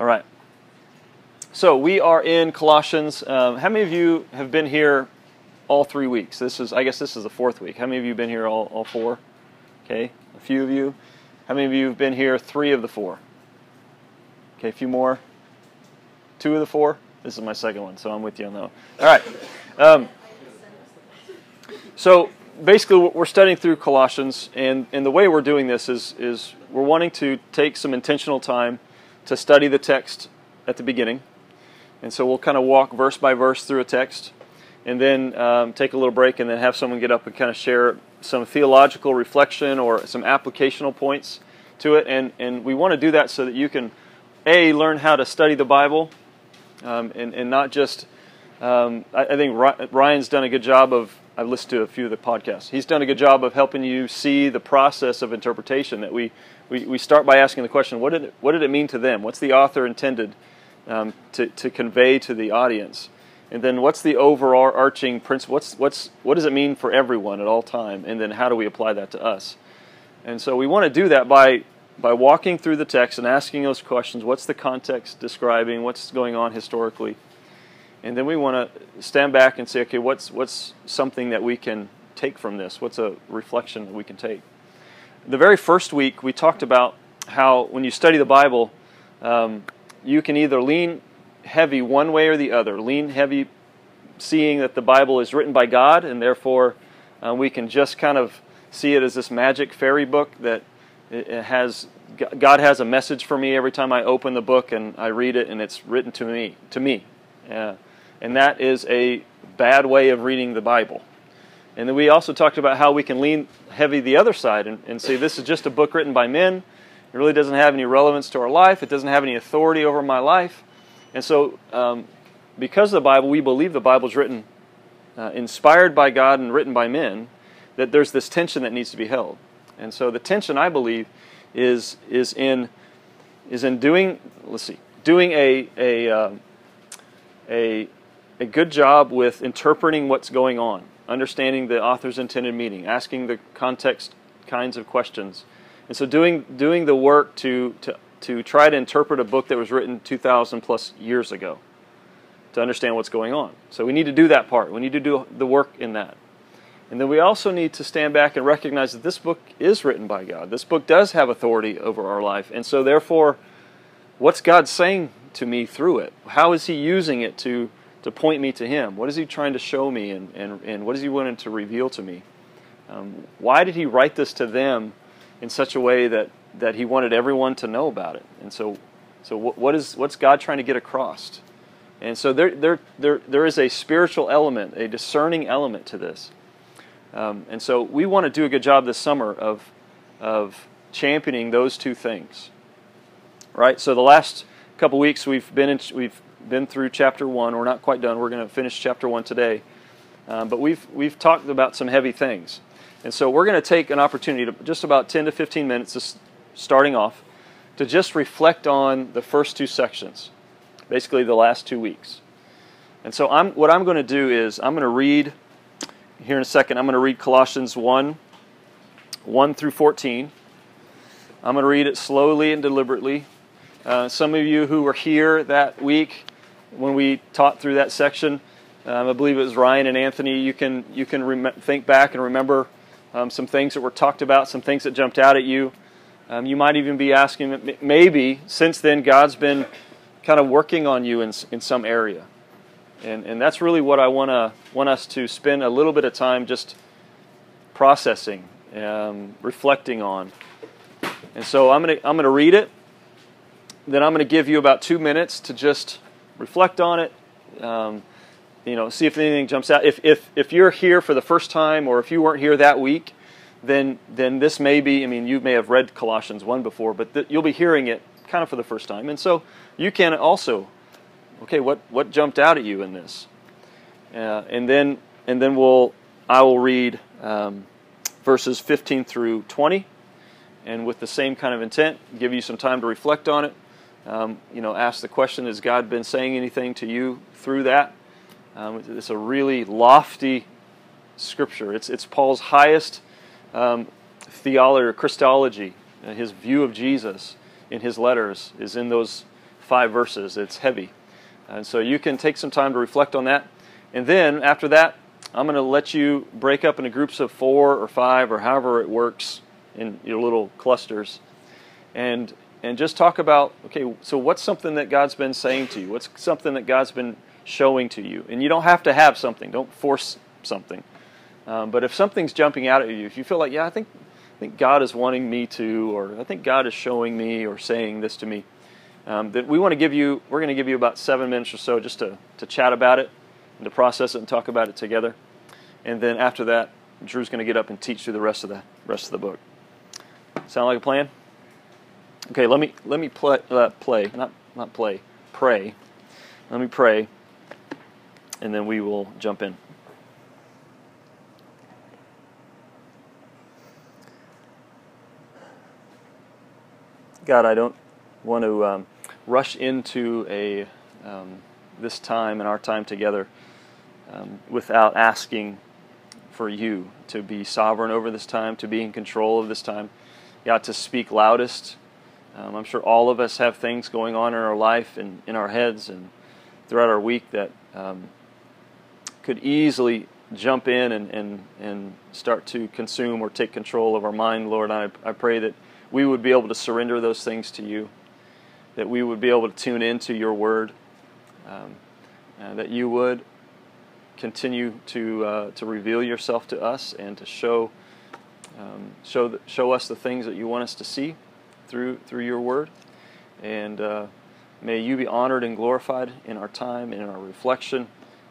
All right. So we are in Colossians. Um, how many of you have been here all three weeks? This is, I guess, this is the fourth week. How many of you have been here all, all four? Okay, a few of you. How many of you have been here three of the four? Okay, a few more. Two of the four. This is my second one, so I'm with you on that one. All right. Um, so basically, we're studying through Colossians, and, and the way we're doing this is, is we're wanting to take some intentional time to study the text at the beginning. And so we'll kind of walk verse by verse through a text, and then um, take a little break, and then have someone get up and kind of share some theological reflection or some applicational points to it. And, and we want to do that so that you can, A, learn how to study the Bible, um, and, and not just. Um, I, I think Ryan's done a good job of I've listened to a few of the podcasts. He's done a good job of helping you see the process of interpretation. That we, we, we start by asking the question, what did, it, what did it mean to them? What's the author intended um, to, to convey to the audience? And then what's the overarching principle? What's, what's, what does it mean for everyone at all time? And then how do we apply that to us? And so we want to do that by, by walking through the text and asking those questions. What's the context describing? What's going on historically? And then we want to stand back and say, okay, what's, what's something that we can take from this? What's a reflection that we can take? The very first week, we talked about how when you study the Bible, um, you can either lean heavy one way or the other. Lean heavy, seeing that the Bible is written by God, and therefore uh, we can just kind of see it as this magic fairy book that has God has a message for me every time I open the book and I read it, and it's written to me. To me, uh, and that is a bad way of reading the Bible. And then we also talked about how we can lean heavy the other side and, and say this is just a book written by men. It really doesn't have any relevance to our life. It doesn't have any authority over my life. And so, um, because of the Bible, we believe the Bible is written, uh, inspired by God and written by men, that there's this tension that needs to be held. And so, the tension, I believe, is is in is in doing. Let's see, doing a a um, a a good job with interpreting what's going on, understanding the author's intended meaning, asking the context kinds of questions. And so doing, doing the work to, to, to try to interpret a book that was written 2,000 plus years ago to understand what's going on. So we need to do that part. We need to do the work in that. And then we also need to stand back and recognize that this book is written by God. This book does have authority over our life. And so, therefore, what's God saying to me through it? How is He using it to to point me to Him? What is He trying to show me, and, and, and what is He wanting to reveal to me? Um, why did He write this to them in such a way that, that He wanted everyone to know about it? And so, so what, is, what's God trying to get across? And so there, there, there, there is a spiritual element, a discerning element to this. Um, and so we want to do a good job this summer of, of championing those two things. Right? So the last couple weeks we've been in, we've been through chapter one. We're not quite done. We're going to finish chapter one today. Um, but we've, we've talked about some heavy things. And so we're going to take an opportunity to just about 10 to 15 minutes, just starting off, to just reflect on the first two sections, basically the last two weeks. And so I'm, what I'm going to do is I'm going to read, here in a second, I'm going to read Colossians 1 1 through 14. I'm going to read it slowly and deliberately. Uh, some of you who were here that week when we taught through that section. Um, I believe it was Ryan and Anthony. You can you can rem- think back and remember um, some things that were talked about, some things that jumped out at you. Um, you might even be asking, maybe since then God's been kind of working on you in in some area, and and that's really what I want to want us to spend a little bit of time just processing, um, reflecting on. And so I'm gonna I'm gonna read it. Then I'm to give you about two minutes to just reflect on it. Um, you know, see if anything jumps out. If, if, if you're here for the first time or if you weren't here that week, then, then this may be, I mean, you may have read Colossians 1 before, but th- you'll be hearing it kind of for the first time. And so you can also, okay, what, what jumped out at you in this? Uh, and then, and then we'll, I will read um, verses 15 through 20, and with the same kind of intent, give you some time to reflect on it. Um, you know, ask the question: Has God been saying anything to you through that? Um, it's a really lofty scripture. It's it's Paul's highest um, theology or Christology. Uh, his view of Jesus in his letters is in those five verses. It's heavy. And so you can take some time to reflect on that. And then after that, I'm going to let you break up into groups of four or five or however it works in your little clusters. And and just talk about okay, so what's something that God's been saying to you? What's something that God's been showing to you? And you don't have to have something. Don't force something. Um, but if something's jumping out at you, if you feel like, yeah, I think I think God is wanting me to, or I think God is showing me or saying this to me, um, that we want to give you, we're going to give you about seven minutes or so just to, to chat about it and to process it and talk about it together. And then after that, Drew's going to get up and teach through the rest of the rest of the book. Sound like a plan? Okay, let me let me play, uh, play, not not play, pray. Let me pray, and then we will jump in. God, I don't want to um, rush into a um, this time and our time together um, without asking for you to be sovereign over this time, to be in control of this time. God, to speak loudest. Um, I'm sure all of us have things going on in our life and in our heads and throughout our week that um, could easily jump in and, and, and start to consume or take control of our mind, Lord. I, I pray that we would be able to surrender those things to you, that we would be able to tune into your word, um, that you would continue to, uh, to reveal yourself to us and to show, um, show, the, show us the things that you want us to see through, through your word. And uh, may you be honored and glorified in our time and in our reflection,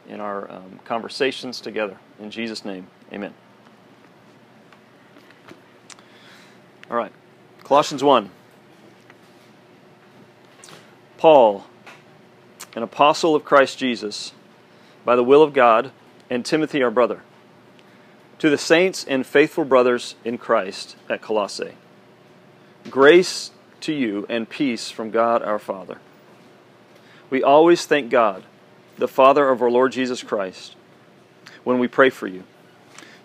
in our um, conversations together. In Jesus' name, amen. All right. Colossians 1. Paul, an apostle of Christ Jesus, by the will of God, and Timothy, our brother, to the saints and faithful brothers in Christ at Colossae. Grace to you and peace from God our Father. We always thank God, the Father of our Lord Jesus Christ, when we pray for you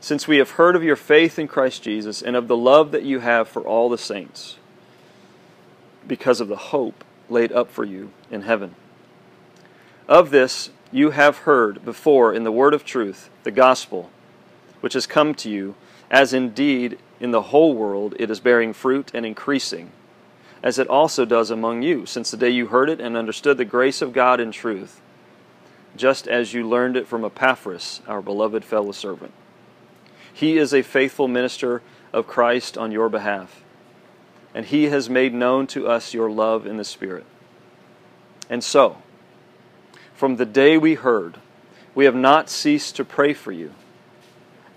since we have heard of your faith in Christ Jesus and of the love that you have for all the saints, because of the hope laid up for you in heaven. Of this you have heard before in the word of truth, the gospel, which has come to you, as indeed in the whole world it is bearing fruit and increasing, as it also does among you, since the day you heard it and understood the grace of God in truth, just as you learned it from Epaphras, our beloved fellow servant he is a faithful minister of Christ on your behalf, and he has made known to us your love in the Spirit. And so, from the day we heard, we have not ceased to pray for you,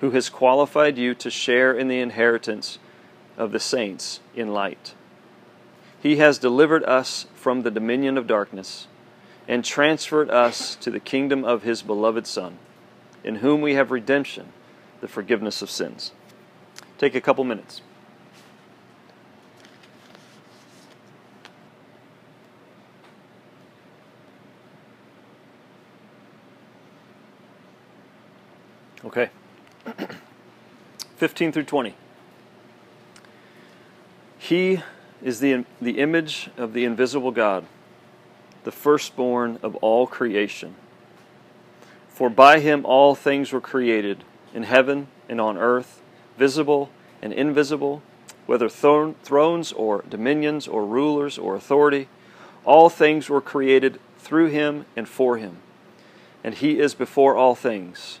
who has qualified you to share in the inheritance of the saints in light. He has delivered us from the dominion of darkness and transferred us to the kingdom of his beloved Son, in whom we have redemption the forgiveness of sins. Take a couple minutes. Okay. 15 through 20. He is the, the image of the invisible God, the firstborn of all creation. For by him all things were created in heaven and on earth, visible and invisible, whether thrones or dominions or rulers or authority, all things were created through him and for him. And he is before all things,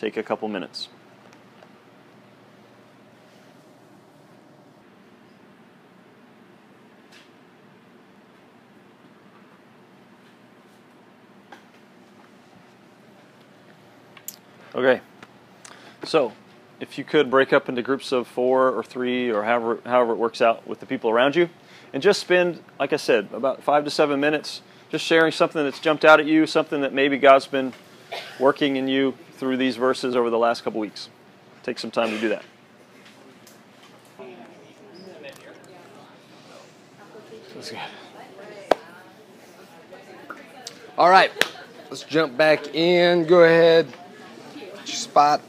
Take a couple minutes. Okay, so if you could break up into groups of four or three or however, however it works out with the people around you, and just spend, like I said, about five to seven minutes just sharing something that's jumped out at you, something that maybe God's been working in you through these verses over the last couple weeks. Take some time to do that. That's good. All right, let's jump back in. Go ahead. Spot.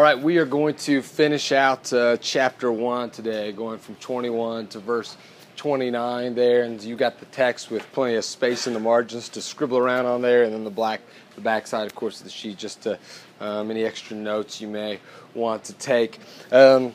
All right, we are going to finish out uh, chapter 1 today, going from 21 to verse 29 there. And you got the text with plenty of space in the margins to scribble around on there. And then the black, the back side, of course, of the sheet, just to, um, any extra notes you may want to take. Um,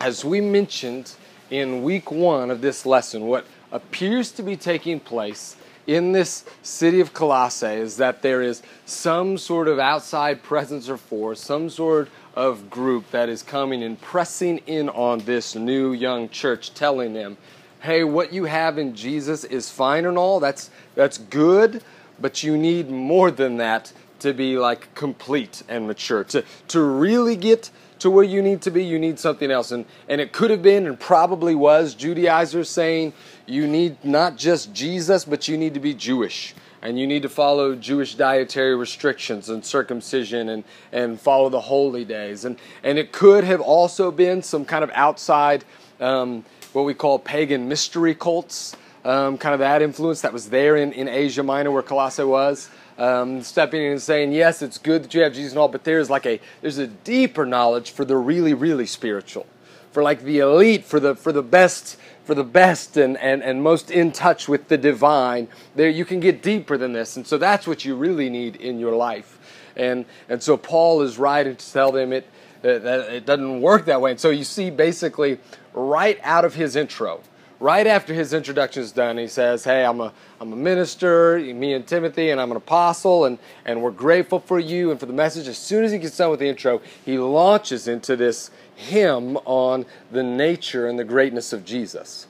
as we mentioned in week one of this lesson, what appears to be taking place in this city of Colossae is that there is some sort of outside presence or force, some sort of group that is coming and pressing in on this new young church, telling them, hey, what you have in Jesus is fine and all, that's, that's good, but you need more than that to be like complete and mature. To, to really get to where you need to be, you need something else. And, and it could have been and probably was Judaizers saying you need not just Jesus, but you need to be Jewish. And you need to follow Jewish dietary restrictions and circumcision and, and follow the holy days. And, and it could have also been some kind of outside, um, what we call pagan mystery cults, um, kind of that influence that was there in, in Asia Minor where Colossae was um, stepping in and saying, yes, it's good that you have Jesus and all, but there's like a there's a deeper knowledge for the really, really spiritual, for like the elite, for the for the best, for the best and, and, and most in touch with the divine. There you can get deeper than this. And so that's what you really need in your life. And and so Paul is writing to tell them it that it doesn't work that way. And so you see basically right out of his intro right after his introduction is done, he says, Hey, I'm a, I'm a minister, me and Timothy, and I'm an apostle, and, and we're grateful for you and for the message. As soon as he gets done with the intro, he launches into this hymn on the nature and the greatness of Jesus.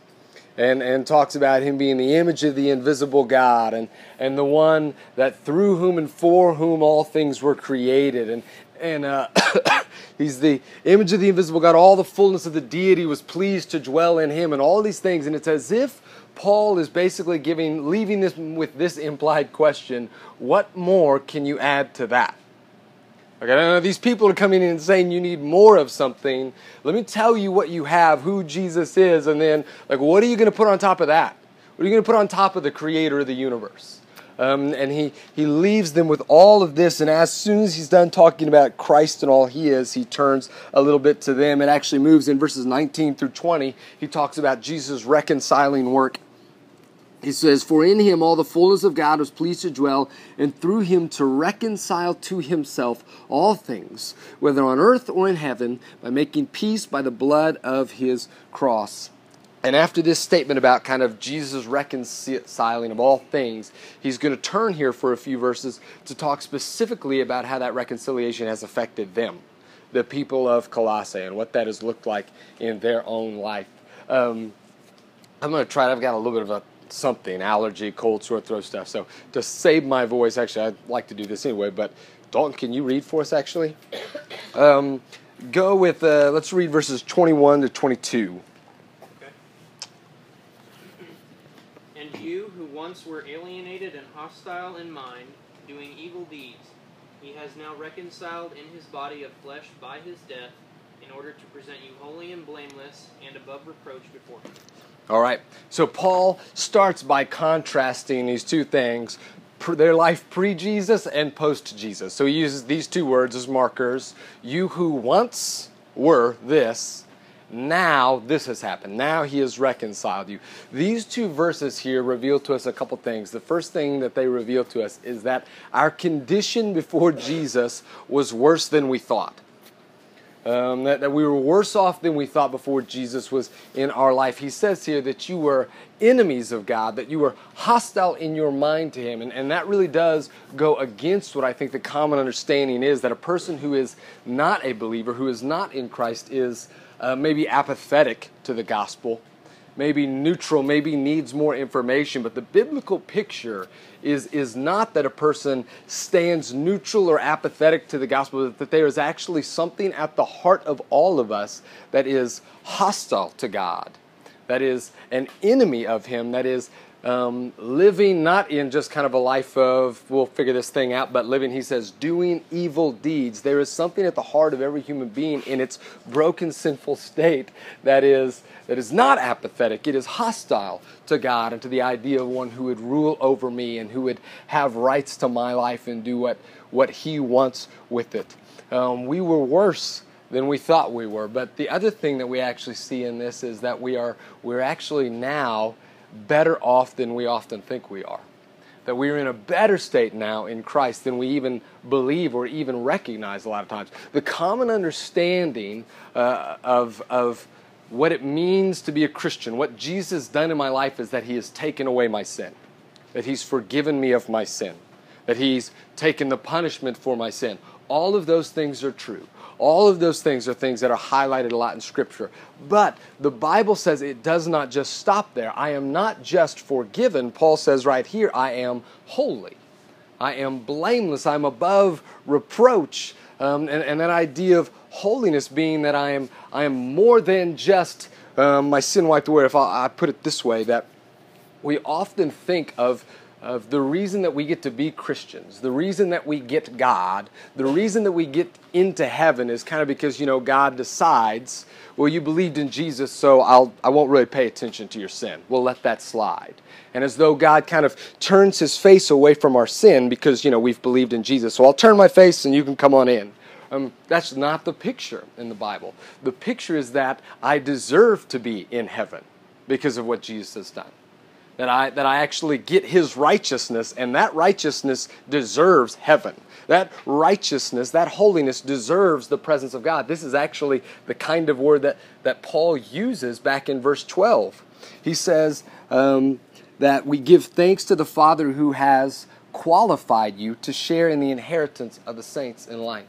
And, and talks about him being the image of the invisible God and, and the one that through whom and for whom all things were created. And, and uh, he's the image of the invisible God. All the fullness of the deity was pleased to dwell in him, and all these things. And it's as if Paul is basically giving, leaving this with this implied question: What more can you add to that? Okay, know these people are coming in and saying you need more of something. Let me tell you what you have, who Jesus is, and then like, what are you going to put on top of that? What are you going to put on top of the Creator of the universe? Um, and he, he leaves them with all of this. And as soon as he's done talking about Christ and all he is, he turns a little bit to them. and actually moves in verses 19 through 20. He talks about Jesus' reconciling work. He says, For in him all the fullness of God was pleased to dwell, and through him to reconcile to himself all things, whether on earth or in heaven, by making peace by the blood of his cross. And after this statement about kind of Jesus reconciling of all things, he's going to turn here for a few verses to talk specifically about how that reconciliation has affected them, the people of Colossae, and what that has looked like in their own life. Um, I'm going to try. I've got a little bit of a something allergy, cold, sore throat stuff. So to save my voice, actually, I'd like to do this anyway. But Dalton, can you read for us? Actually, um, go with. Uh, let's read verses 21 to 22. Once were alienated and hostile in mind, doing evil deeds, he has now reconciled in his body of flesh by his death, in order to present you holy and blameless and above reproach before him. All right. So Paul starts by contrasting these two things their life pre Jesus and post Jesus. So he uses these two words as markers. You who once were this, now this has happened. Now he has reconciled you. These two verses here reveal to us a couple things. The first thing that they reveal to us is that our condition before Jesus was worse than we thought. Um, that, that we were worse off than we thought before Jesus was in our life. He says here that you were enemies of God, that you were hostile in your mind to Him. And, and that really does go against what I think the common understanding is that a person who is not a believer, who is not in Christ, is uh, maybe apathetic to the gospel, maybe neutral, maybe needs more information. But the biblical picture is, is not that a person stands neutral or apathetic to the gospel, but that there is actually something at the heart of all of us that is hostile to God, that is an enemy of Him, that is um, living not in just kind of a life of we'll figure this thing out, but living, he says, doing evil deeds. There is something at the heart of every human being in its broken, sinful state that is that is not apathetic. It is hostile to God and to the idea of one who would rule over me and who would have rights to my life and do what what He wants with it. Um, we were worse than we thought we were. But the other thing that we actually see in this is that we are we're actually now better off than we often think we are. That we're in a better state now in Christ than we even believe or even recognize a lot of times. The common understanding uh, of, of what it means to be a Christian, what Jesus has done in my life, is that He has taken away my sin, that He's forgiven me of my sin, that He's taken the punishment for my sin. All of those things are true. All of those things are things that are highlighted a lot in Scripture. But the Bible says it does not just stop there. I am not just forgiven. Paul says right here, I am holy. I am blameless. I'm above reproach. Um, and, and, that idea of holiness being that I am, I am more than just um, my sin wiped away. If I, I put it this way, that we often think of of the reason that we get to be Christians, the reason that we get God, the reason that we get into heaven is kind of because, you know, God decides, well, you believed in Jesus, so I'll, I won't really pay attention to your sin. We'll let that slide. And as though God kind of turns his face away from our sin because, you know, we've believed in Jesus. So I'll turn my face and you can come on in. Um, that's not the picture in the Bible. The picture is that I deserve to be in heaven because of what Jesus has done that I, that I actually get his righteousness, and that righteousness deserves heaven. That righteousness, that holiness deserves the presence of God. This is actually the kind of word that, that Paul uses back in verse 12. He says um, that we give thanks to the Father who has qualified you to share in the inheritance of the saints in light.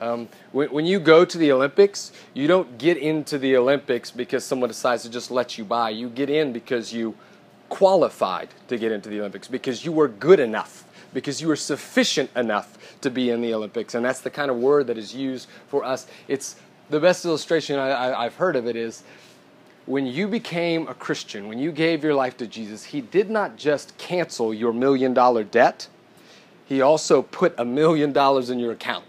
Um, when, when, you go to the Olympics, you don't get into the Olympics because someone decides to just let you by. You get in because you qualified to get into the Olympics because you were good enough, because you were sufficient enough to be in the Olympics. And that's the kind of word that is used for us. It's the best illustration I, have heard of it is when you became a Christian, when you gave your life to Jesus, He did not just cancel your million dollar debt, He also put a million dollars in your account.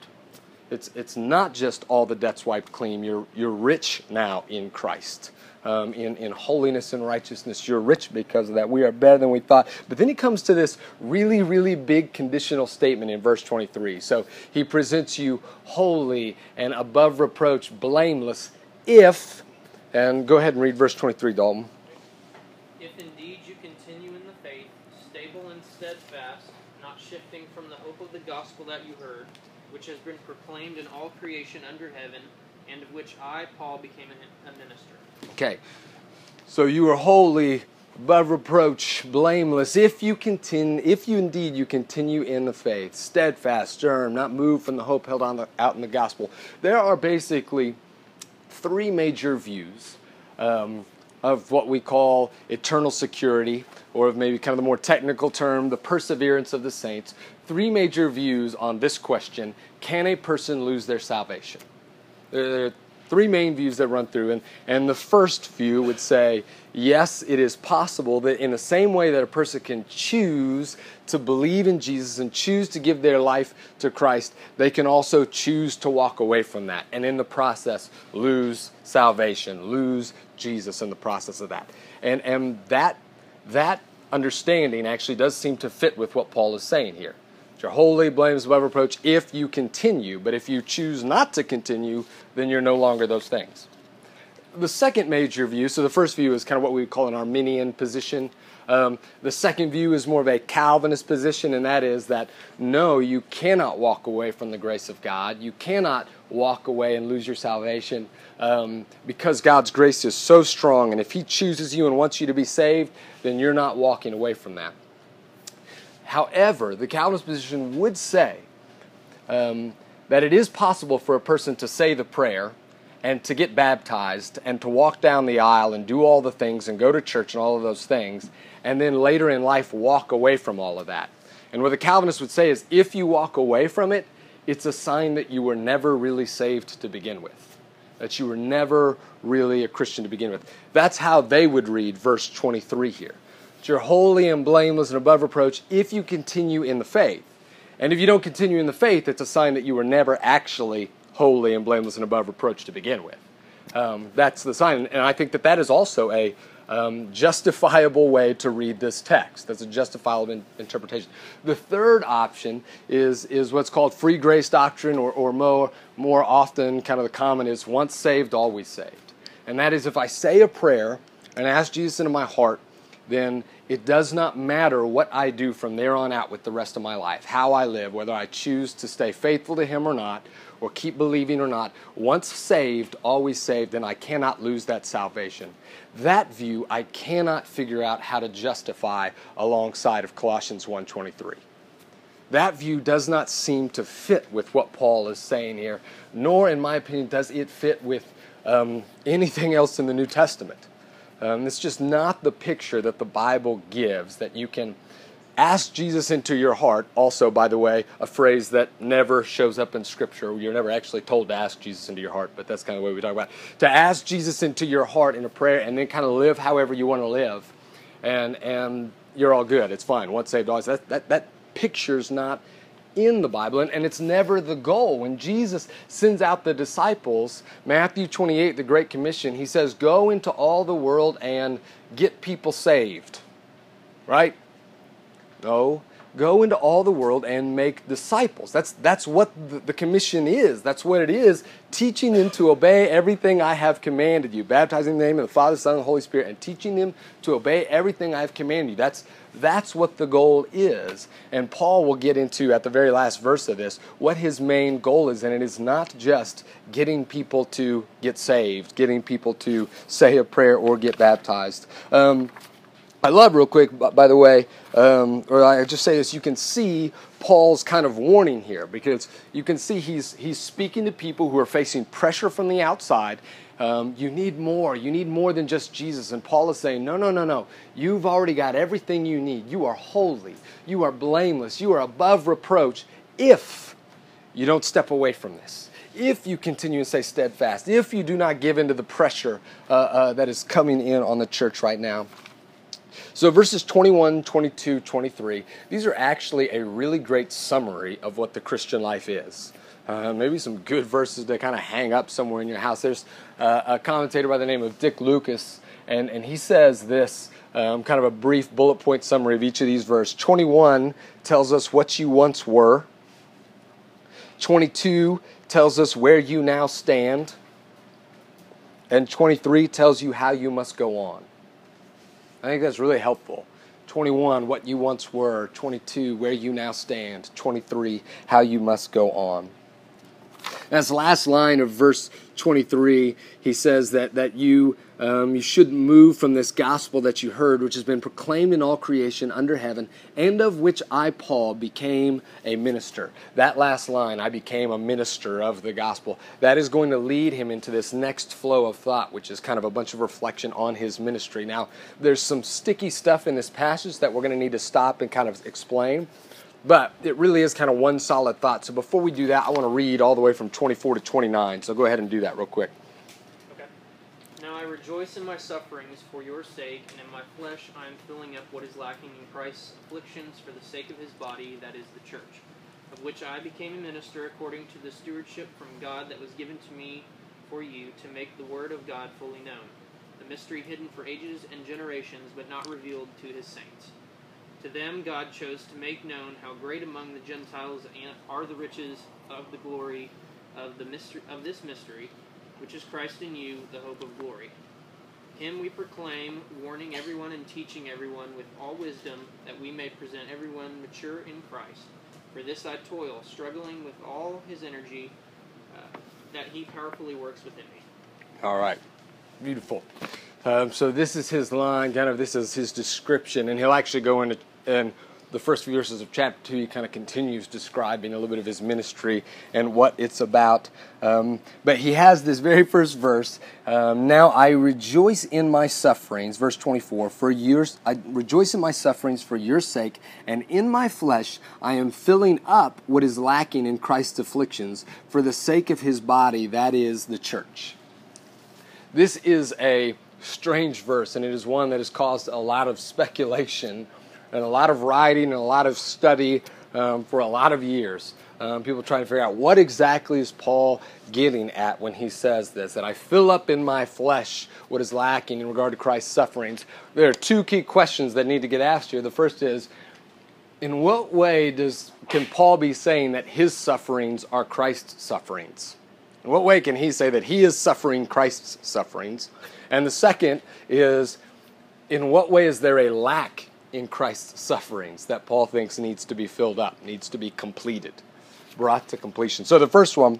It's, it's not just all the debts wiped clean. You're, you're rich now in Christ um, in, in holiness and righteousness. You're rich because of that. We are better than we thought. But then he comes to this really, really big conditional statement in verse 23. So he presents you holy and above reproach, blameless, if, and go ahead and read verse 23, Dalton. If indeed you continue in the faith, stable and steadfast, not shifting from the hope of the gospel that you heard, which has been proclaimed in all creation under heaven, and of which I, Paul, became a minister. Okay. So you are holy, above reproach, blameless, if you continue, if you indeed you continue in the faith, steadfast, firm, not moved from the hope held on the, out in the gospel. There are basically three major views um, of what we call eternal security, or of maybe kind of the more technical term, the perseverance of the saints. Three major views on this question: Can a person lose their salvation? There are three main views that run through. And, and the first view would say, yes, it is possible that in the same way that a person can choose to believe in Jesus and choose to give their life to Christ, they can also choose to walk away from that. And in the process, lose salvation, lose Jesus in the process of that. And, and that, that understanding actually does seem to fit with what Paul is saying here. You're holy, blameless, above reproach if you continue. But if you choose not to continue, then you're no longer those things. the second major view, so the first view is kind of what we would call an Arminian position. Um, the second view is more of a Calvinist position, and that is that no, you cannot walk away from the grace of God. You cannot walk away and lose your salvation um, because God's grace is so strong, and if He chooses you and wants you to be saved, then you're not walking away from that. However, the Calvinist position would say um, that it is possible for a person to say the prayer and to get baptized and to walk down the aisle and do all the things and go to church and all of those things, and then later in life walk away from all of that. And what the Calvinists would say is if you walk away from it, it's a sign that you were never really saved to begin with, that you were never really a Christian to begin with. That's how they would read verse 23 here. You're holy and blameless and above reproach if you continue in the faith. And if you don't continue in the faith, it's a sign that you were never actually holy and blameless and above reproach to begin with. Um, that's the sign. And I think that that is also a um, justifiable way to read this text. That's a justifiable in- interpretation. The third option is, is what's called free grace doctrine, or, or more, more often, kind of the common is once saved, always saved. And that is if I say a prayer and ask Jesus into my heart, then it does not matter what I do from there on out with the rest of my life, how I live, whether I choose to stay faithful to Him or not, or keep believing or not. Once saved, always saved, then I cannot lose that salvation. That view I cannot figure out how to justify alongside of Colossians 1:23. That view does not seem to fit with what Paul is saying here, nor, in my opinion, does it fit with um, anything else in the New Testament. Um, it's just not the picture that the Bible gives that you can ask Jesus into your heart. Also, by the way, a phrase that never shows up in Scripture. You're never actually told to ask Jesus into your heart, but that's kind of the way we talk about it. To ask Jesus into your heart in a prayer and then kind of live however you want to live. And, and you're all good. It's fine. Once saved, always. That, that, that picture's not in the Bible, and, and it's never the goal. When Jesus sends out the disciples, Matthew 28, the Great Commission, he says, Go into all the world and get people saved. Right? No. Go into all the world and make disciples. That's, that's what the, the, commission is. That's what it is. Teaching them to obey everything I have commanded you. Baptizing in the name of the Father, Son, and Holy Spirit, and teaching them to obey everything I have commanded you. That's, that's what the goal is. And Paul will get into, at the very last verse of this, what his main goal is. And it is not just getting people to get saved, getting people to say a prayer or get baptized. Um, I love, real quick, by the way, um, or I just say this, you can see Paul's kind of warning here because you can see he's, he's speaking to people who are facing pressure from the outside. Um, you need more. You need more than just Jesus. And Paul is saying, no, no, no, no. You've already got everything you need. You are holy. You are blameless. You are above reproach if you don't step away from this if you continue and stay steadfast, if you do not give in to the pressure uh, uh, that is coming in on the church right now. So, verses 21, 22, 23, these are actually a really great summary of what the Christian life is. Uh, maybe some good verses to kind of hang up somewhere in your house. There's uh, a commentator by the name of Dick Lucas, and, and he says this um, kind of a brief bullet point summary of each of these verses. 21 tells us what you once were, 22 tells us where you now stand, and 23 tells you how you must go on. I think that's really helpful. 21, what you once were. 22, where you now stand. 23, how you must go on. That's the last line of verse 23, he says that, that you, um, you shouldn't move from this gospel that you heard, which has been proclaimed in all creation under heaven, and of which I, Paul, became a minister. That last line, I became a minister of the gospel, that is going to lead him into this next flow of thought, which is kind of a bunch of reflection on his ministry. Now, there's some sticky stuff in this passage that we're going to need to stop and kind of explain. But it really is kind of one solid thought. So before we do that, I want to read all the way from 24 to 29. So go ahead and do that real quick. Okay. Now I rejoice in my sufferings for your sake, and in my flesh I am filling up what is lacking in Christ's afflictions for the sake of his body, that is the church, of which I became a minister according to the stewardship from God that was given to me for you to make the word of God fully known, the mystery hidden for ages and generations, but not revealed to his saints. To them God chose to make known how great among the Gentiles are the riches of the glory of the mystery of this mystery, which is Christ in you, the hope of glory. Him we proclaim, warning everyone and teaching everyone with all wisdom, that we may present everyone mature in Christ. For this I toil, struggling with all his energy, uh, that he powerfully works within me. All right, beautiful. Um, so this is his line, kind of this is his description, and he'll actually go into and the first few verses of chapter 2, he kind of continues describing a little bit of his ministry and what it's about. Um, but he has this very first verse um, Now I rejoice in my sufferings, verse 24, for yours, I rejoice in my sufferings for your sake, and in my flesh I am filling up what is lacking in Christ's afflictions for the sake of his body, that is the church. This is a strange verse, and it is one that has caused a lot of speculation and a lot of writing and a lot of study um, for a lot of years. Um, people trying to figure out what exactly is Paul getting at when he says this that I fill up in my flesh what is lacking in regard to Christ's sufferings. There are two key questions that need to get asked here. The first is in what way does can Paul be saying that his sufferings are Christ's sufferings? In what way can he say that he is suffering Christ's sufferings? And the second is in what way is there a lack in Christ's sufferings that Paul thinks needs to be filled up, needs to be completed, brought to completion. So the first one,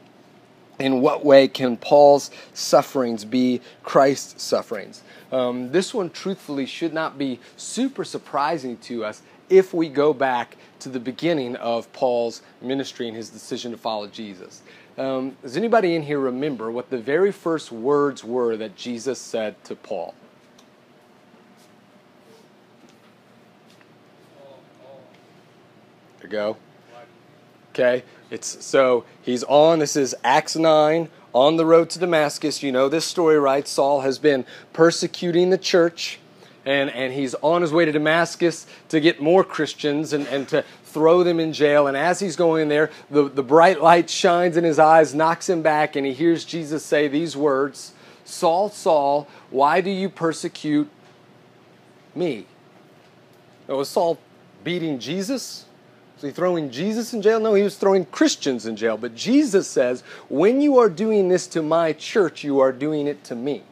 in what way can Paul's sufferings be Christ's sufferings? Um, this one, truthfully, should not be super surprising to us if we go back to the beginning of Paul's ministry and his decision to follow Jesus. Um, does anybody in here remember what the very first words were that Jesus said to Paul? Go. Okay, it's so he's on. This is Acts nine on the road to Damascus. You know this story, right? Saul has been persecuting the church, and and he's on his way to Damascus to get more Christians and and to throw them in jail. And as he's going there, the the bright light shines in his eyes, knocks him back, and he hears Jesus say these words: "Saul, Saul, why do you persecute me?" Now, was Saul beating Jesus? Throwing Jesus in jail? No, he was throwing Christians in jail. But Jesus says, when you are doing this to my church, you are doing it to me.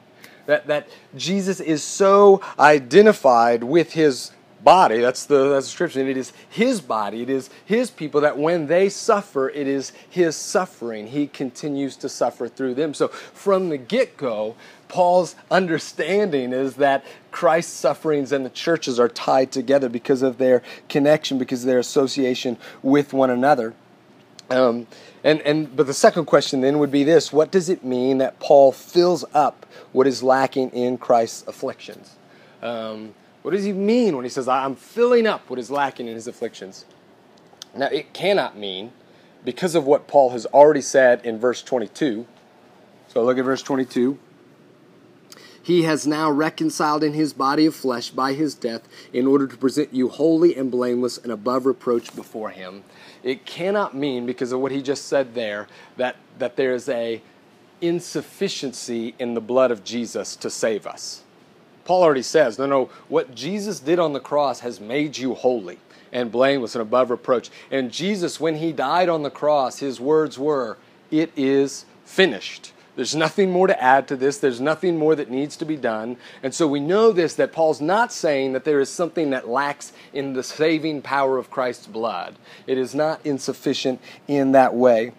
That, that Jesus is so identified with his body. That's the, that's the scripture. And it is his body, it is his people that when they suffer, it is his suffering. He continues to suffer through them. So from the get go, Paul's understanding is that Christ's sufferings and the churches are tied together because of their connection, because of their association with one another. Um, and, and but the second question then would be this: What does it mean that Paul fills up what is lacking in Christ's afflictions? Um, what does he mean when he says, I'm filling up what is lacking in his afflictions? Now, it cannot mean, because of what Paul has already said in verse 22. So look at verse 22. He has now reconciled in his body of flesh by his death in order to present you holy and blameless and above reproach before him. It cannot mean, because of what he just said there, that, that there is a insufficiency in the blood of Jesus to save us. Paul already says, no, no, what Jesus did on the cross has made you holy and blameless and above reproach. And Jesus, when he died on the cross, his words were, It is finished. There's nothing more to add to this. There's nothing more that needs to be done. And so we know this that Paul's not saying that there is something that lacks in the saving power of Christ's blood. It is not insufficient in that way.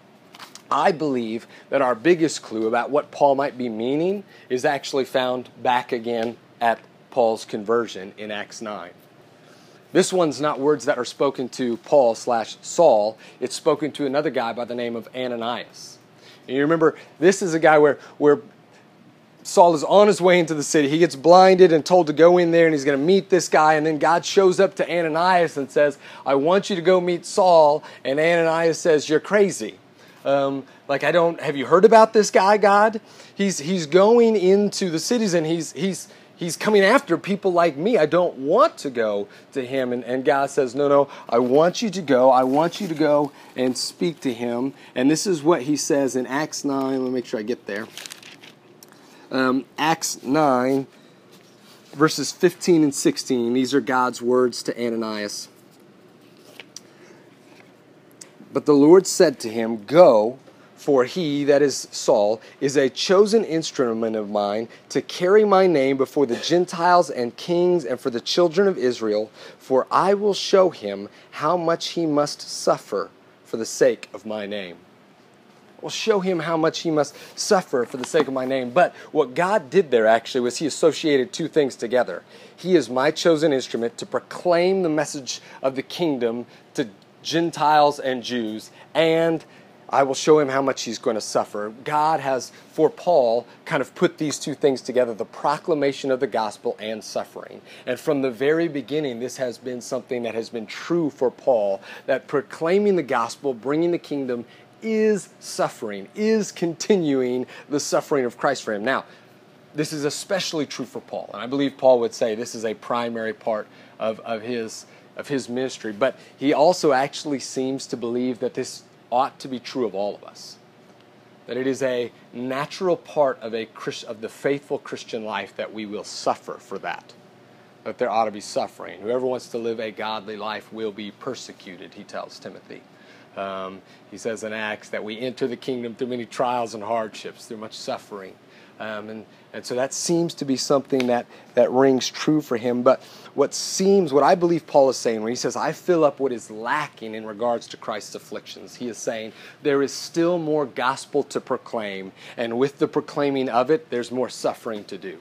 I believe that our biggest clue about what Paul might be meaning is actually found back again at Paul's conversion in Acts 9. This one's not words that are spoken to Paul slash Saul. It's spoken to another guy by the name of Ananias. And you remember, this is a guy where, where Saul is on his way into the city. He gets blinded and told to go in there and he's going to meet this guy. And then God shows up to Ananias and says, I want you to go meet Saul. And Ananias says, You're crazy. Um, like I don't have you heard about this guy, God? He's he's going into the cities and he's he's he's coming after people like me. I don't want to go to him. And, and God says, No, no, I want you to go. I want you to go and speak to him. And this is what he says in Acts 9. Let me make sure I get there. Um, Acts 9, verses 15 and 16. These are God's words to Ananias. But the Lord said to him, Go For he, that is Saul, is a chosen instrument of mine to carry my name before the Gentiles and kings and for the children of Israel, for I will show him how much he must suffer for the sake of my name. Will show him how much he must suffer for the sake of my name. But what God did there actually was he associated two things together. He is my chosen instrument to proclaim the message of the kingdom to Gentiles and Jews, and I will show him how much he's going to suffer. God has, for Paul, kind of put these two things together the proclamation of the gospel and suffering. And from the very beginning, this has been something that has been true for Paul that proclaiming the gospel, bringing the kingdom, is suffering, is continuing the suffering of Christ for him. Now, this is especially true for Paul, and I believe Paul would say this is a primary part of, of his of his ministry. But he also actually seems to believe that this ought to be true of all of us. That it is a natural part of, a, of the faithful Christian life that we will suffer for that. That there ought to be suffering. Whoever wants to live a godly life will be persecuted, he tells Timothy. Um, he says in Acts that we enter the kingdom through many trials and hardships, through much suffering. Um, and, and so that seems to be something that, that rings true for him. But what seems, what I believe Paul is saying when he says, I fill up what is lacking in regards to Christ's afflictions, he is saying there is still more gospel to proclaim. And with the proclaiming of it, there's more suffering to do.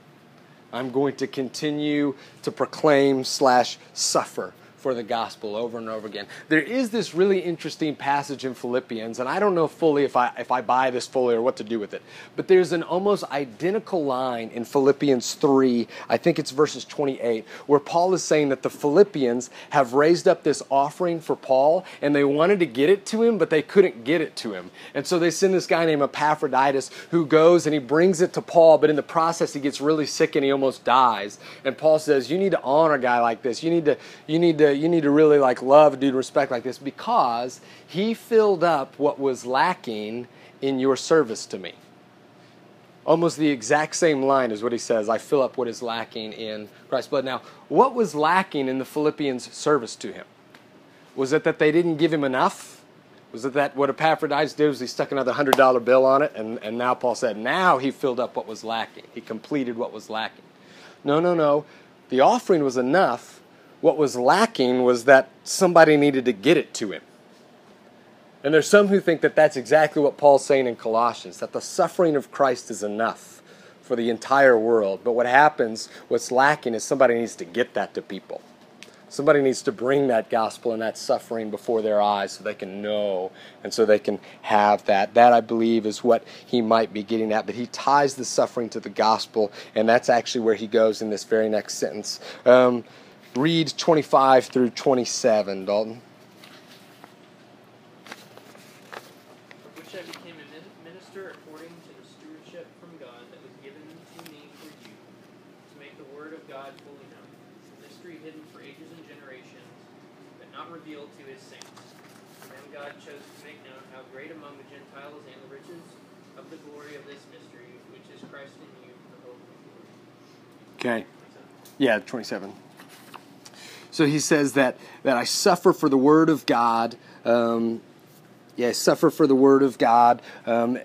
I'm going to continue to proclaim slash suffer for the gospel over and over again. There is this really interesting passage in Philippians, and I don't know fully if I, if I buy this fully or what to do with it, but there's an almost identical line in Philippians 3, I think it's verses 28, where Paul is saying that the Philippians have raised up this offering for Paul, and they wanted to get it to him, but they couldn't get it to him. And so they send this guy named Epaphroditus who goes and he brings it to Paul, but in the process he gets really sick and he almost dies. And Paul says, You need to honor a guy like this. You need to, you need to you need to really like love dude respect like this because he filled up what was lacking in your service to me. Almost the exact same line is what he says I fill up what is lacking in Christ's blood. Now, what was lacking in the Philippians' service to him? Was it that they didn't give him enough? Was it that what Epaphroditus did was he stuck another $100 bill on it? And, and now Paul said, now he filled up what was lacking. He completed what was lacking. No, no, no. The offering was enough what was lacking was that somebody needed to get it to him. And there's some who think that that's exactly what Paul's saying in Colossians that the suffering of Christ is enough for the entire world. But what happens, what's lacking, is somebody needs to get that to people. Somebody needs to bring that gospel and that suffering before their eyes so they can know and so they can have that. That, I believe, is what he might be getting at. But he ties the suffering to the gospel, and that's actually where he goes in this very next sentence. Um, Read 25 through 27, Dalton. Which I became a minister according to the stewardship from God that was given to me for you, to make the word of God fully known, a mystery hidden for ages and generations, but not revealed to his saints. Then God chose to make known how great among the Gentiles and the riches of the glory of this mystery, which is Christ in you, the hope of glory. Okay. Yeah, 27. So he says that, that I suffer for the word of God. Um, yeah, suffer for the word of God. Um,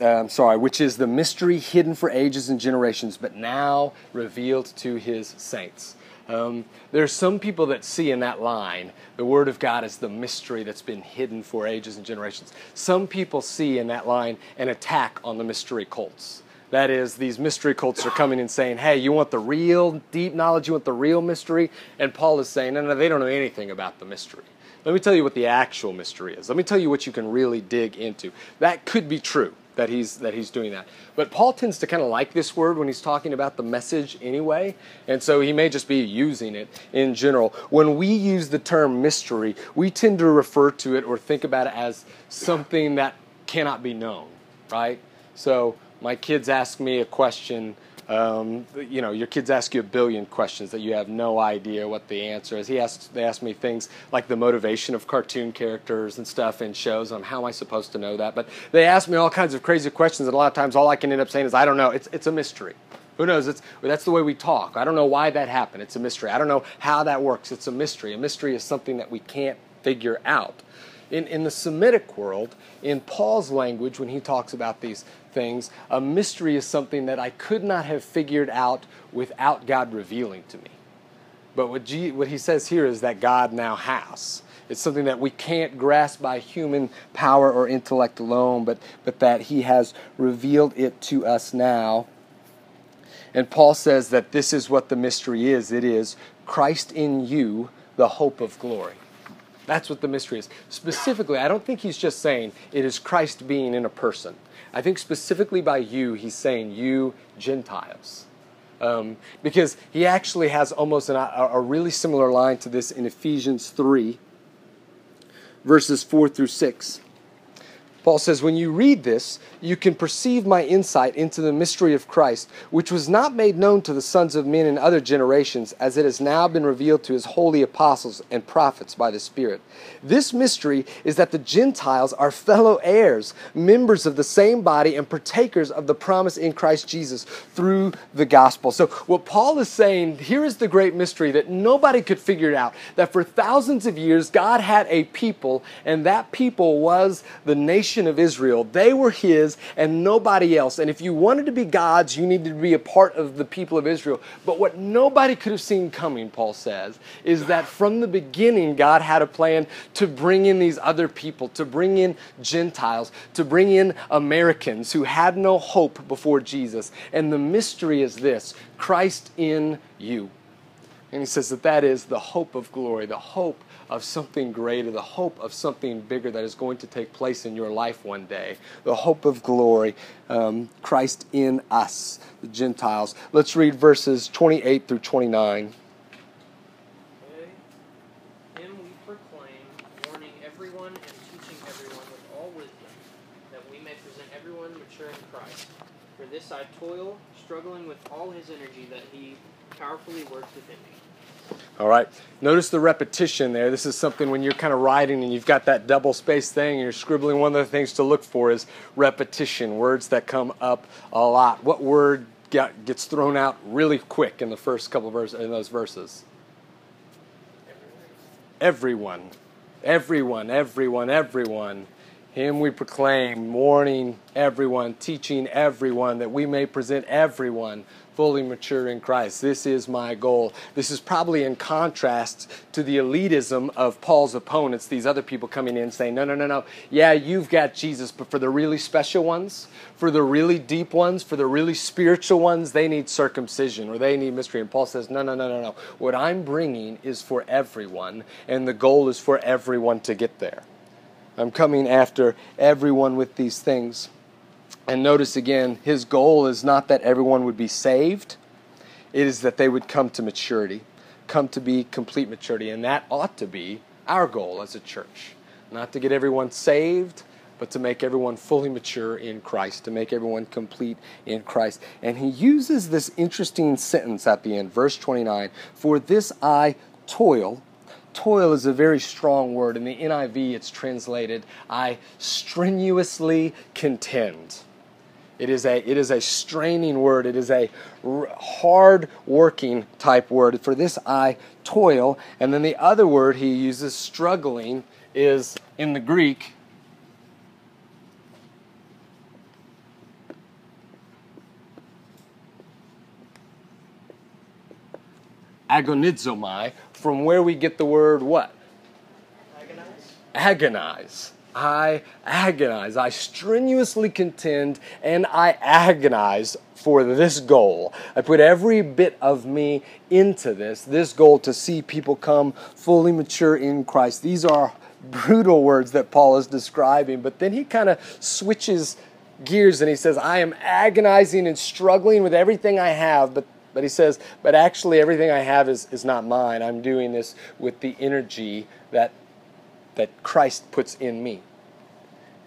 um, sorry, which is the mystery hidden for ages and generations, but now revealed to his saints. Um, there are some people that see in that line the Word of God as the mystery that's been hidden for ages and generations. Some people see in that line an attack on the mystery cults. That is, these mystery cults are coming and saying, hey, you want the real deep knowledge, you want the real mystery? And Paul is saying, no, no, they don't know anything about the mystery. Let me tell you what the actual mystery is. Let me tell you what you can really dig into. That could be true that he's that he's doing that. But Paul tends to kind of like this word when he's talking about the message anyway, and so he may just be using it in general. When we use the term mystery, we tend to refer to it or think about it as something that cannot be known, right? So my kids ask me a question. Um, you know, your kids ask you a billion questions that you have no idea what the answer is. He asks, they ask me things like the motivation of cartoon characters and stuff in shows. Um, how am I supposed to know that? But they ask me all kinds of crazy questions, and a lot of times all I can end up saying is, I don't know. It's, it's a mystery. Who knows? It's, that's the way we talk. I don't know why that happened. It's a mystery. I don't know how that works. It's a mystery. A mystery is something that we can't figure out. In, in the Semitic world, in Paul's language, when he talks about these things, a mystery is something that I could not have figured out without God revealing to me. But what, G, what he says here is that God now has. It's something that we can't grasp by human power or intellect alone, but, but that he has revealed it to us now. And Paul says that this is what the mystery is it is Christ in you, the hope of glory. That's what the mystery is. Specifically, I don't think he's just saying it is Christ being in a person. I think specifically by you, he's saying you Gentiles. Um, because he actually has almost an, a, a really similar line to this in Ephesians 3, verses 4 through 6. Paul says, When you read this, you can perceive my insight into the mystery of Christ, which was not made known to the sons of men in other generations, as it has now been revealed to his holy apostles and prophets by the Spirit. This mystery is that the Gentiles are fellow heirs, members of the same body, and partakers of the promise in Christ Jesus through the gospel. So, what Paul is saying here is the great mystery that nobody could figure out that for thousands of years, God had a people, and that people was the nation nation of Israel. They were his and nobody else. And if you wanted to be God's, you needed to be a part of the people of Israel. But what nobody could have seen coming, Paul says, is that from the beginning, God had a plan to bring in these other people, to bring in Gentiles, to bring in Americans who had no hope before Jesus. And the mystery is this Christ in you. And he says that that is the hope of glory, the hope of something greater, the hope of something bigger that is going to take place in your life one day, the hope of glory, um, Christ in us, the Gentiles. Let's read verses 28 through 29. Him we proclaim, warning everyone and teaching everyone with all wisdom, that we may present everyone mature in Christ. For this I toil, struggling with all his energy that he powerfully works within me. All right. Notice the repetition there. This is something when you're kind of writing and you've got that double space thing and you're scribbling, one of the things to look for is repetition, words that come up a lot. What word get, gets thrown out really quick in the first couple verses in those verses? Everyone. Everyone, everyone, everyone. Him we proclaim, warning everyone, teaching everyone, that we may present everyone fully mature in Christ. This is my goal. This is probably in contrast to the elitism of Paul's opponents, these other people coming in saying, no, no, no, no. Yeah, you've got Jesus, but for the really special ones, for the really deep ones, for the really spiritual ones, they need circumcision or they need mystery. And Paul says, no, no, no, no, no. What I'm bringing is for everyone, and the goal is for everyone to get there. I'm coming after everyone with these things. And notice again, his goal is not that everyone would be saved, it is that they would come to maturity, come to be complete maturity. And that ought to be our goal as a church. Not to get everyone saved, but to make everyone fully mature in Christ, to make everyone complete in Christ. And he uses this interesting sentence at the end, verse 29 For this I toil. Toil is a very strong word. In the NIV, it's translated, I strenuously contend. It is a, it is a straining word. It is a hard working type word. For this I toil. And then the other word he uses, struggling, is in the Greek. Agonizomai, from where we get the word what? Agonize? Agonize. I agonize. I strenuously contend and I agonize for this goal. I put every bit of me into this, this goal to see people come fully mature in Christ. These are brutal words that Paul is describing, but then he kind of switches gears and he says, I am agonizing and struggling with everything I have, but but he says, but actually everything I have is, is not mine. I'm doing this with the energy that that Christ puts in me.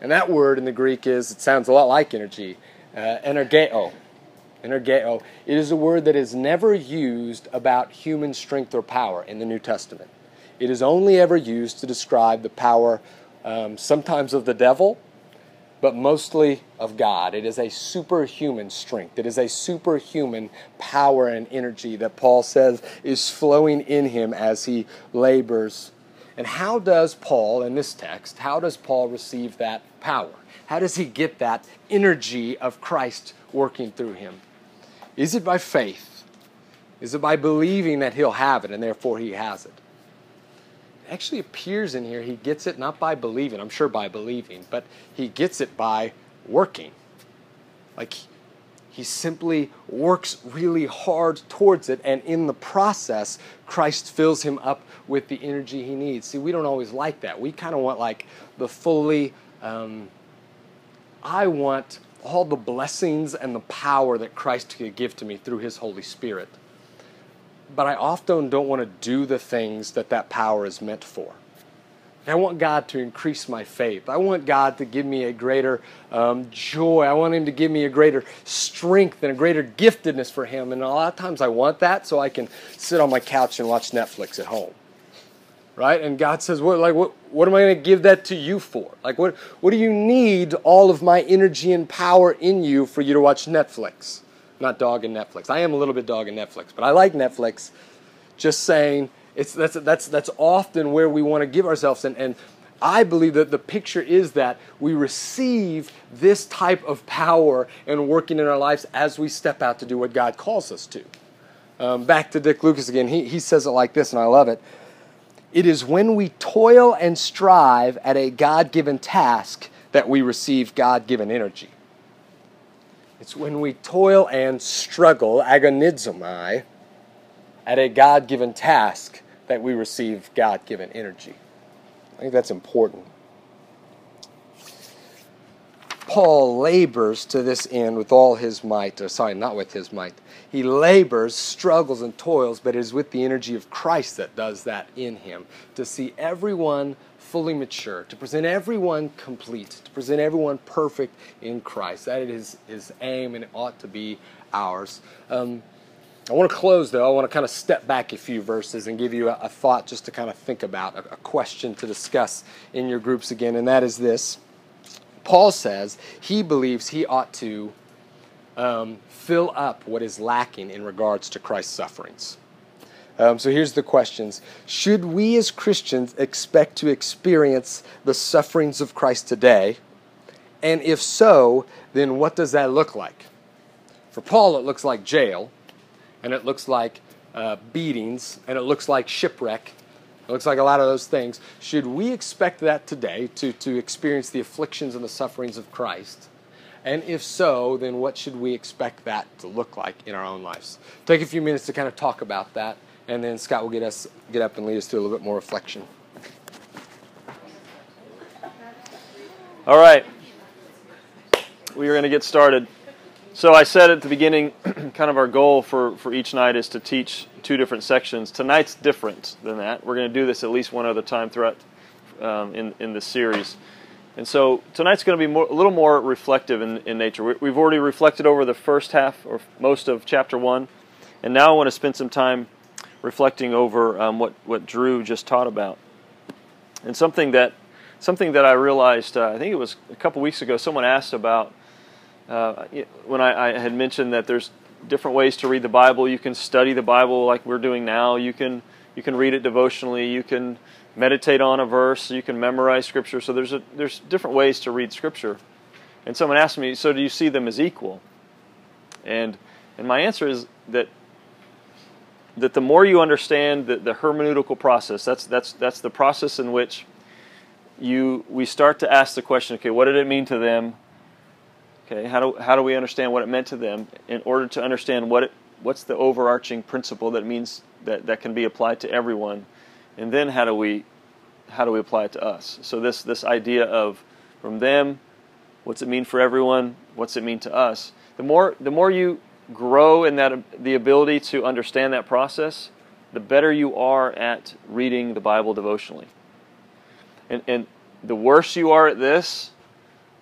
And that word in the Greek is, it sounds a lot like energy, uh, energeo. Energeo. It is a word that is never used about human strength or power in the New Testament. It is only ever used to describe the power, um, sometimes of the devil, but mostly of God. It is a superhuman strength. It is a superhuman power and energy that Paul says is flowing in him as he labors And how does Paul, in this text, how does Paul receive that power? How does he get that energy of Christ working through him? Is it by faith? Is it by believing that he'll have it and therefore he has it? It actually appears in here he gets it not by believing, I'm sure by believing, but he gets it by working. Like he simply works really hard towards it, and in the process, Christ fills him up with the energy he needs. See, we don't always like that. We kind of want like the fully, um, I want all the blessings and the power that Christ could give to me through his Holy Spirit. But I often don't want to do the things that that power is meant for. I want God to increase my faith. I want God to give me a greater um, joy. I want Him to give me a greater strength and a greater giftedness for Him. And a lot of times I want that so I can sit on my couch and watch Netflix at home. Right? And God says, what, like, what, what am I going to give that to you for? Like, what, what do you need all of my energy and power in you for you to watch Netflix? Not dog and Netflix. I am a little bit dog and Netflix, but I like Netflix. Just saying, it's, that's, that's, that's often where we want to give ourselves. And, and I believe that the picture is that we receive this type of power and working in our lives as we step out to do what God calls us to. Um, back to Dick Lucas again, he, he says it like this, and I love it. It is when we toil and strive at a God given task that we receive God given energy. It's when we toil and struggle, agonizomai, at a God given task that we receive God given energy. I think that's important. Paul labors to this end with all his might, or sorry, not with his might. He labors, struggles, and toils, but it is with the energy of Christ that does that in him to see everyone fully mature, to present everyone complete, to present everyone perfect in Christ. That is his aim, and it ought to be ours. Um, I want to close though. I want to kind of step back a few verses and give you a, a thought just to kind of think about, a, a question to discuss in your groups again, and that is this. Paul says he believes he ought to um, fill up what is lacking in regards to Christ's sufferings. Um, so here's the questions Should we as Christians expect to experience the sufferings of Christ today? And if so, then what does that look like? For Paul, it looks like jail and it looks like uh, beatings, and it looks like shipwreck. It looks like a lot of those things. Should we expect that today to, to experience the afflictions and the sufferings of Christ? And if so, then what should we expect that to look like in our own lives? Take a few minutes to kind of talk about that, and then Scott will get us get up and lead us through a little bit more reflection. All right. We are going to get started. So I said at the beginning, kind of our goal for, for each night is to teach two different sections. Tonight's different than that. We're going to do this at least one other time throughout um, in in this series. And so tonight's going to be more, a little more reflective in, in nature. We, we've already reflected over the first half or most of chapter one, and now I want to spend some time reflecting over um, what what Drew just taught about, and something that something that I realized. Uh, I think it was a couple weeks ago. Someone asked about uh, when I, I, had mentioned that there's different ways to read the Bible. You can study the Bible like we're doing now. You can you can read it devotionally. You can meditate on a verse. You can memorize Scripture. So there's a, there's different ways to read Scripture. And someone asked me, so do you see them as equal? And and my answer is that that the more you understand the, the hermeneutical process, that's that's that's the process in which you we start to ask the question, okay, what did it mean to them? Okay, how do how do we understand what it meant to them in order to understand what it, what's the overarching principle that means that, that can be applied to everyone, and then how do we how do we apply it to us? So this this idea of from them, what's it mean for everyone? What's it mean to us? The more the more you grow in that the ability to understand that process, the better you are at reading the Bible devotionally. And and the worse you are at this,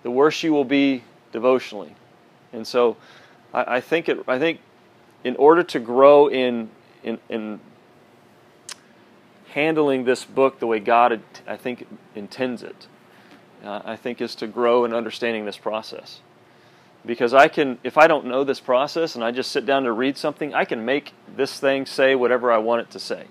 the worse you will be devotionally. And so I, I, think it I think in order to grow in in, in handling this book the way God I think intends it, uh, I think is to grow in understanding this process. Because I can, if I don't know this process and I just sit down to read something, I can make this thing say whatever I want it to say.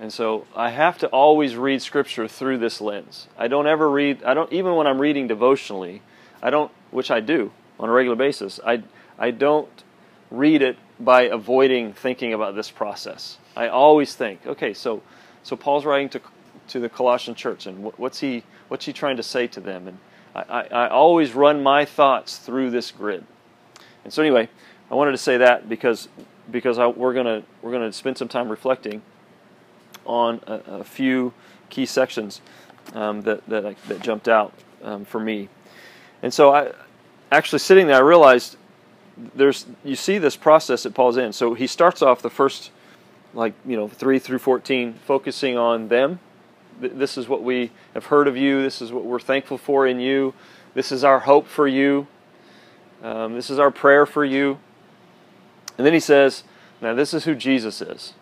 And so I have to always read Scripture through this lens. I don't ever read, I don't, even when I'm reading devotionally, I don't, which I do on a regular basis, I, I don't read it by avoiding thinking about this process. I always think, okay, so, so Paul's writing to, to the Colossian church, and what's he, what's he trying to say to them? And I, I, I always run my thoughts through this grid. And so anyway, I wanted to say that because because I, we're gonna we're gonna spend some time reflecting on a, a few key sections um, that that, that jumped out um, for me. And so I actually sitting there, I realized there's you see this process that Paul's in. So he starts off the first like you know three through fourteen, focusing on them. This is what we have heard of you. This is what we're thankful for in you. This is our hope for you. Um, this is our prayer for you. And then he says, now this is who Jesus is.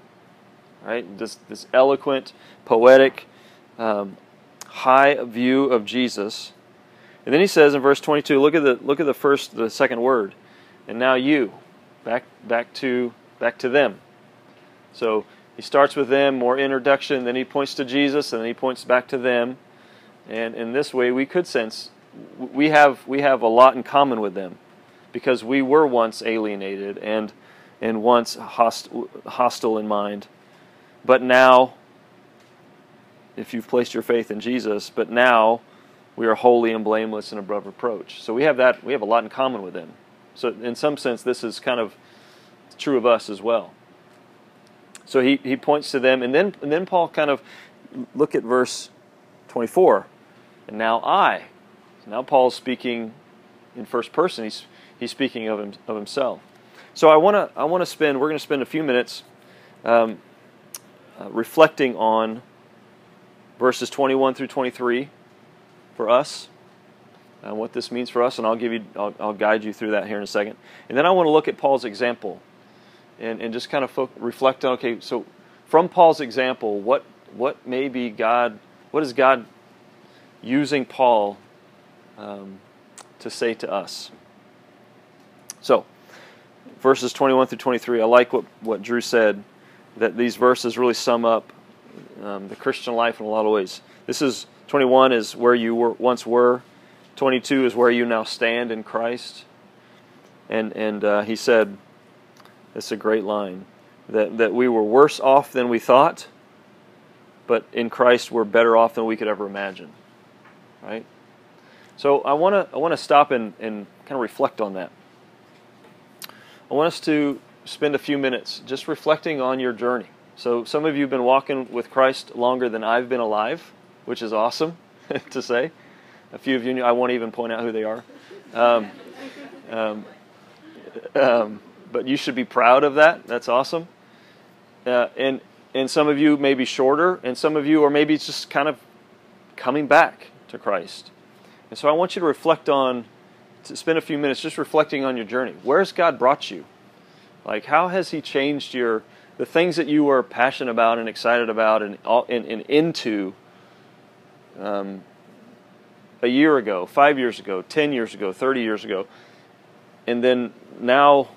Right? This, this eloquent, poetic, um, high view of Jesus. And then he says in verse 22, look at the look at the first the second word. And now you back back to back to them. So he starts with them, more introduction, then he points to Jesus and then he points back to them. And in this way we could sense we have we have a lot in common with them because we were once alienated and and once host, hostile in mind. But now, if you've placed your faith in Jesus, but now we are holy and blameless and above reproach. So we have that. We have a lot in common with them. So in some sense, this is kind of true of us as well. So he, he points to them, and then and then Paul kind of look at verse 24. And now I. Now Paul's speaking in first person. He's he's speaking of him, of himself. So I want to I want to spend we're going to spend a few minutes um, uh, reflecting on verses 21 through 23 for us and what this means for us, and I'll give you I'll, I'll, guide you through that here in a second. And then I want to look at Paul's example and, and just kind of reflect on okay, so from Paul's example, what what may be God what is God using Paul um, to say to us? So, verses 21 through 23, I like what, what Drew said, that these verses really sum up um, the Christian life in a lot of ways. This is 21 is where you were, once were, 22 is where you now stand in Christ. And, and uh, he said, it's a great line, that, that we were worse off than we thought, but in Christ we're better off than we could ever imagine. Right? So I want to I want to stop and, and kind of reflect on that. I want us to spend a few minutes just reflecting on your journey. So, some of you have been walking with Christ longer than I've been alive, which is awesome to say. A few of you, I won't even point out who they are. Um, um, um, but you should be proud of that. That's awesome. Uh, and and some of you may be shorter, and some of you are maybe just kind of coming back to Christ. And so I want you to reflect on to spend a few minutes just reflecting on your journey. Where's God brought you? Like, how has He changed your the things that you were passionate about and excited about and and, and into um, a year ago, five years ago, ten years ago, thirty years ago, and then now,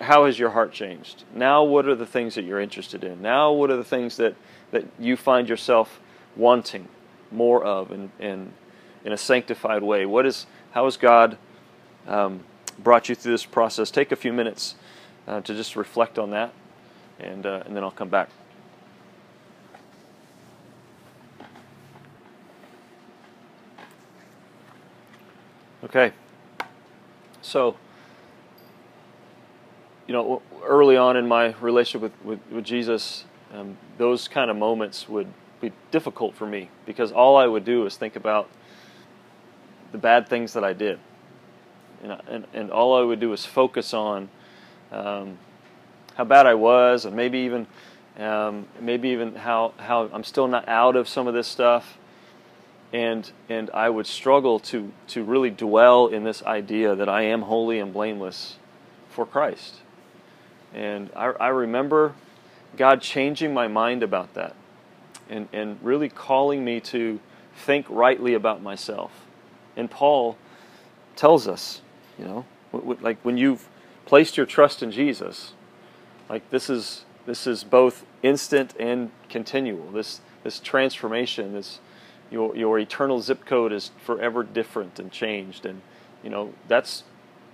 how has your heart changed? Now, what are the things that you're interested in? Now, what are the things that that you find yourself wanting more of and in a sanctified way? What is how has God um, brought you through this process? Take a few minutes uh, to just reflect on that, and, uh, and then I'll come back. Okay. So, you know, early on in my relationship with, with, with Jesus, um, those kind of moments would be difficult for me because all I would do is think about the bad things that I did. And, and, and all I would do is focus on um, how bad I was, and maybe even um, maybe even how, how I'm still not out of some of this stuff. And, and I would struggle to, to really dwell in this idea that I am holy and blameless for Christ. And I, I remember God changing my mind about that and, and really calling me to think rightly about myself. And Paul tells us, you know, like when you've placed your trust in Jesus, like this is this is both instant and continual. This this transformation, this your your eternal zip code is forever different and changed, and you know that's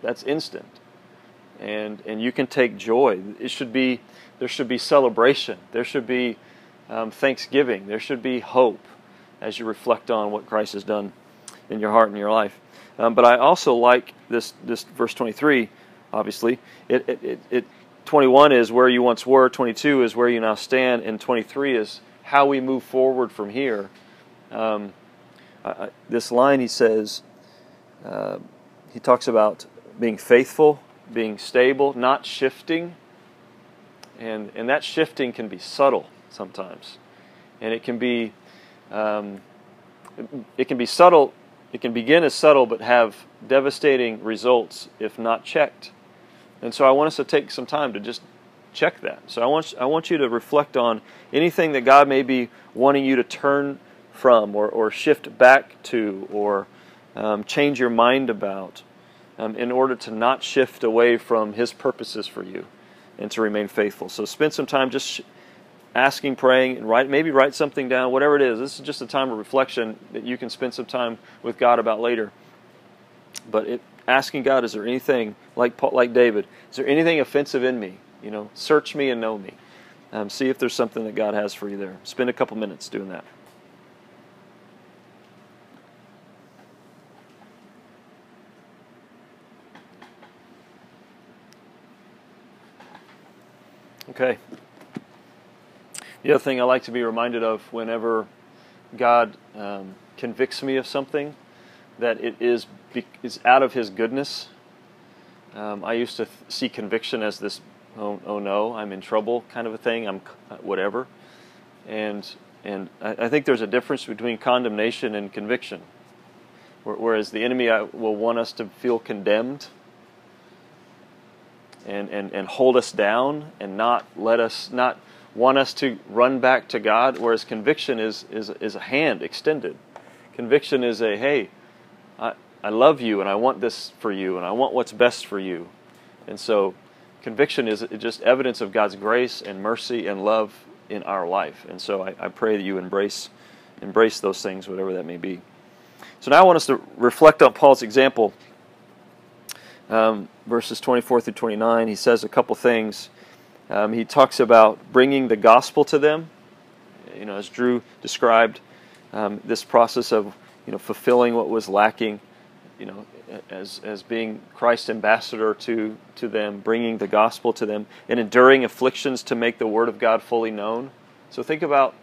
that's instant, and and you can take joy. It should be there should be celebration. There should be um, thanksgiving. There should be hope as you reflect on what Christ has done in your heart and your life. Um, but I also like this this verse 23. Obviously, it, it, it, it 21 is where you once were. 22 is where you now stand, and 23 is how we move forward from here. Um, I, this line he says, uh, he talks about being faithful, being stable, not shifting, and and that shifting can be subtle sometimes, and it can be um, it can be subtle. It can begin as subtle, but have devastating results if not checked. And so I want us to take some time to just check that. So I want I want you to reflect on anything that God may be wanting you to turn from, or or shift back to, or um, change your mind about, um, in order to not shift away from His purposes for you and to remain faithful. So spend some time just asking, praying, and write maybe write something down, whatever it is. This is just a time of reflection that you can spend some time with God about later. But it, asking God, is there anything like like David? Is there anything offensive in me? You know, search me and know me. Um, see if there's something that God has for you there. Spend a couple minutes doing that. Okay. The other thing I like to be reminded of whenever God um, convicts me of something, that it is is out of His goodness. Um, I used to th- see conviction as this, oh, oh, no, I'm in trouble kind of a thing. I'm uh, whatever, and and I, I think there's a difference between condemnation and conviction. Whereas the enemy uh, will want us to feel condemned and, and, and hold us down and not let us, not want us to run back to God, whereas conviction is, is, is a hand extended. Conviction is a, hey, I, I love you and I want this for you and I want what's best for you. And so conviction is just evidence of God's grace and mercy and love in our life. And so I, I pray that you embrace, embrace those things, whatever that may be. So now I want us to reflect on Paul's example um, verses 24 through 29, he says a couple things. Um, he talks about bringing the gospel to them. You know, as Drew described, um, this process of you know fulfilling what was lacking. You know, as as being Christ's ambassador to to them, bringing the gospel to them, and enduring afflictions to make the word of God fully known. So think about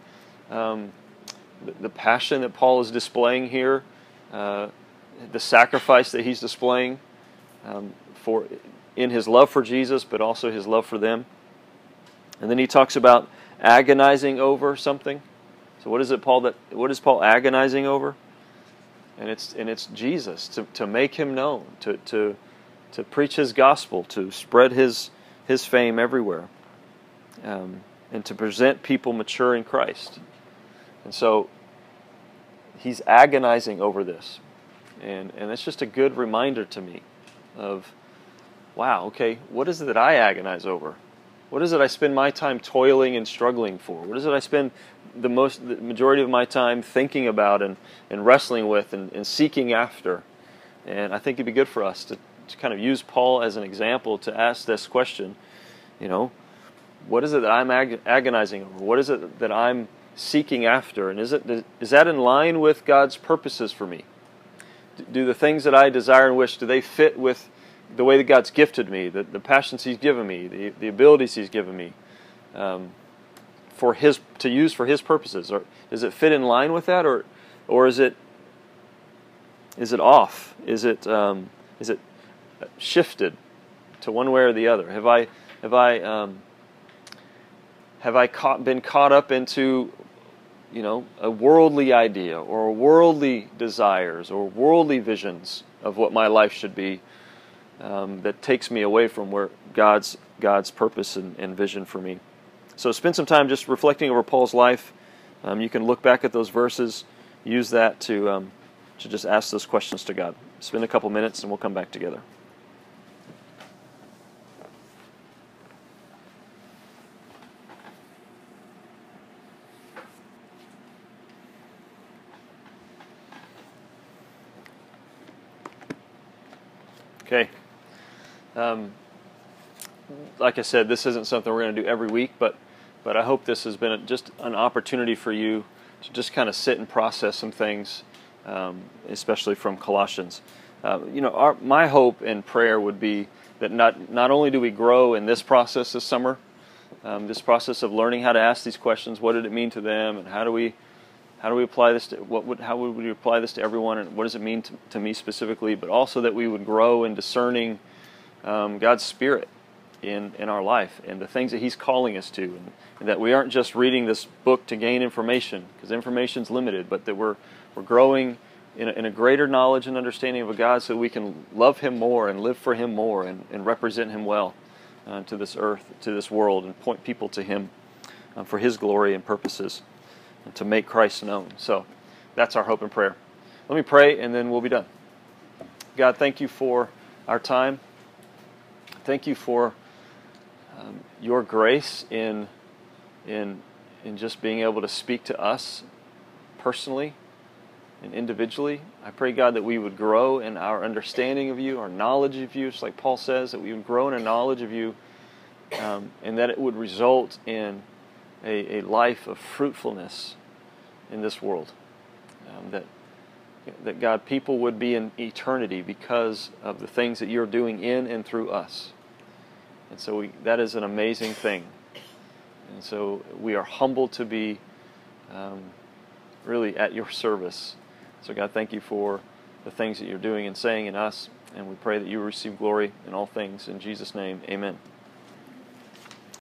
um, the, the, passion that Paul is displaying here, uh, the sacrifice that he's displaying um, for in his love for Jesus, but also his love for them. And then he talks about agonizing over something. So what is it Paul that what is Paul agonizing over? And it's and it's Jesus to, to make him known, to, to to preach his gospel, to spread his his fame everywhere, um, and to present people mature in Christ. And so he's agonizing over this, and and it's just a good reminder to me of, wow, okay, what is it that I agonize over? What is it I spend my time toiling and struggling for? What is it I spend the most, the majority of my time thinking about and, and wrestling with and, and seeking after? And I think it'd be good for us to, to kind of use Paul as an example to ask this question, you know, what is it that I'm ag- agonizing over? What is it that I'm seeking after? And is, it, is that in line with God's purposes for me? Do the things that I desire and wish, do they fit with the way that God's gifted me, the, the passions He's given me, the, the abilities He's given me um, for His to use for His purposes? Or does it fit in line with that, or or is it is it off? Is it um, is it shifted to one way or the other? Have I have I um, have I caught, been caught up into you know, a worldly idea or worldly desires or worldly visions of what my life should be um, that takes me away from where God's God's purpose and, and, vision for me. So spend some time just reflecting over Paul's life. Um, you can look back at those verses, use that to um, to just ask those questions to God. Spend a couple minutes, and we'll come back together. Okay. Um, like I said, this isn't something we're going to do every week, but but I hope this has been just an opportunity for you to just kind of sit and process some things, um, especially from Colossians. Uh, you know, our, my hope and prayer would be that not not only do we grow in this process this summer, um, this process of learning how to ask these questions, what did it mean to them, and how do we how do we apply this to what would how would we apply this to everyone, and what does it mean to, to me specifically? But also that we would grow in discerning um, God's Spirit in in our life and the things that He's calling us to, and, and that we aren't just reading this book to gain information because information is limited, but that we're we're growing in a, in a, greater knowledge and understanding of a God so we can love Him more and live for Him more and, and represent Him well uh, to this earth, to this world, and point people to Him uh, for His glory and purposes and to make Christ known. So that's our hope and prayer. Let me pray and then we'll be done. God, thank you for our time. Thank you for um, your grace in, in, in just being able to speak to us personally and individually. I pray, God, that we would grow in our understanding of you, our knowledge of you, just like Paul says, that we would grow in a knowledge of you, um, and that it would result in a, a life of fruitfulness in this world. Um, that, that, God, people would be in eternity because of the things that you're doing in and through us. And so we, that is an amazing thing. And so we are humbled to be um, really at your service. So, God, thank you for the things that you're doing and saying in us. And we pray that you receive glory in all things. In Jesus' name, amen.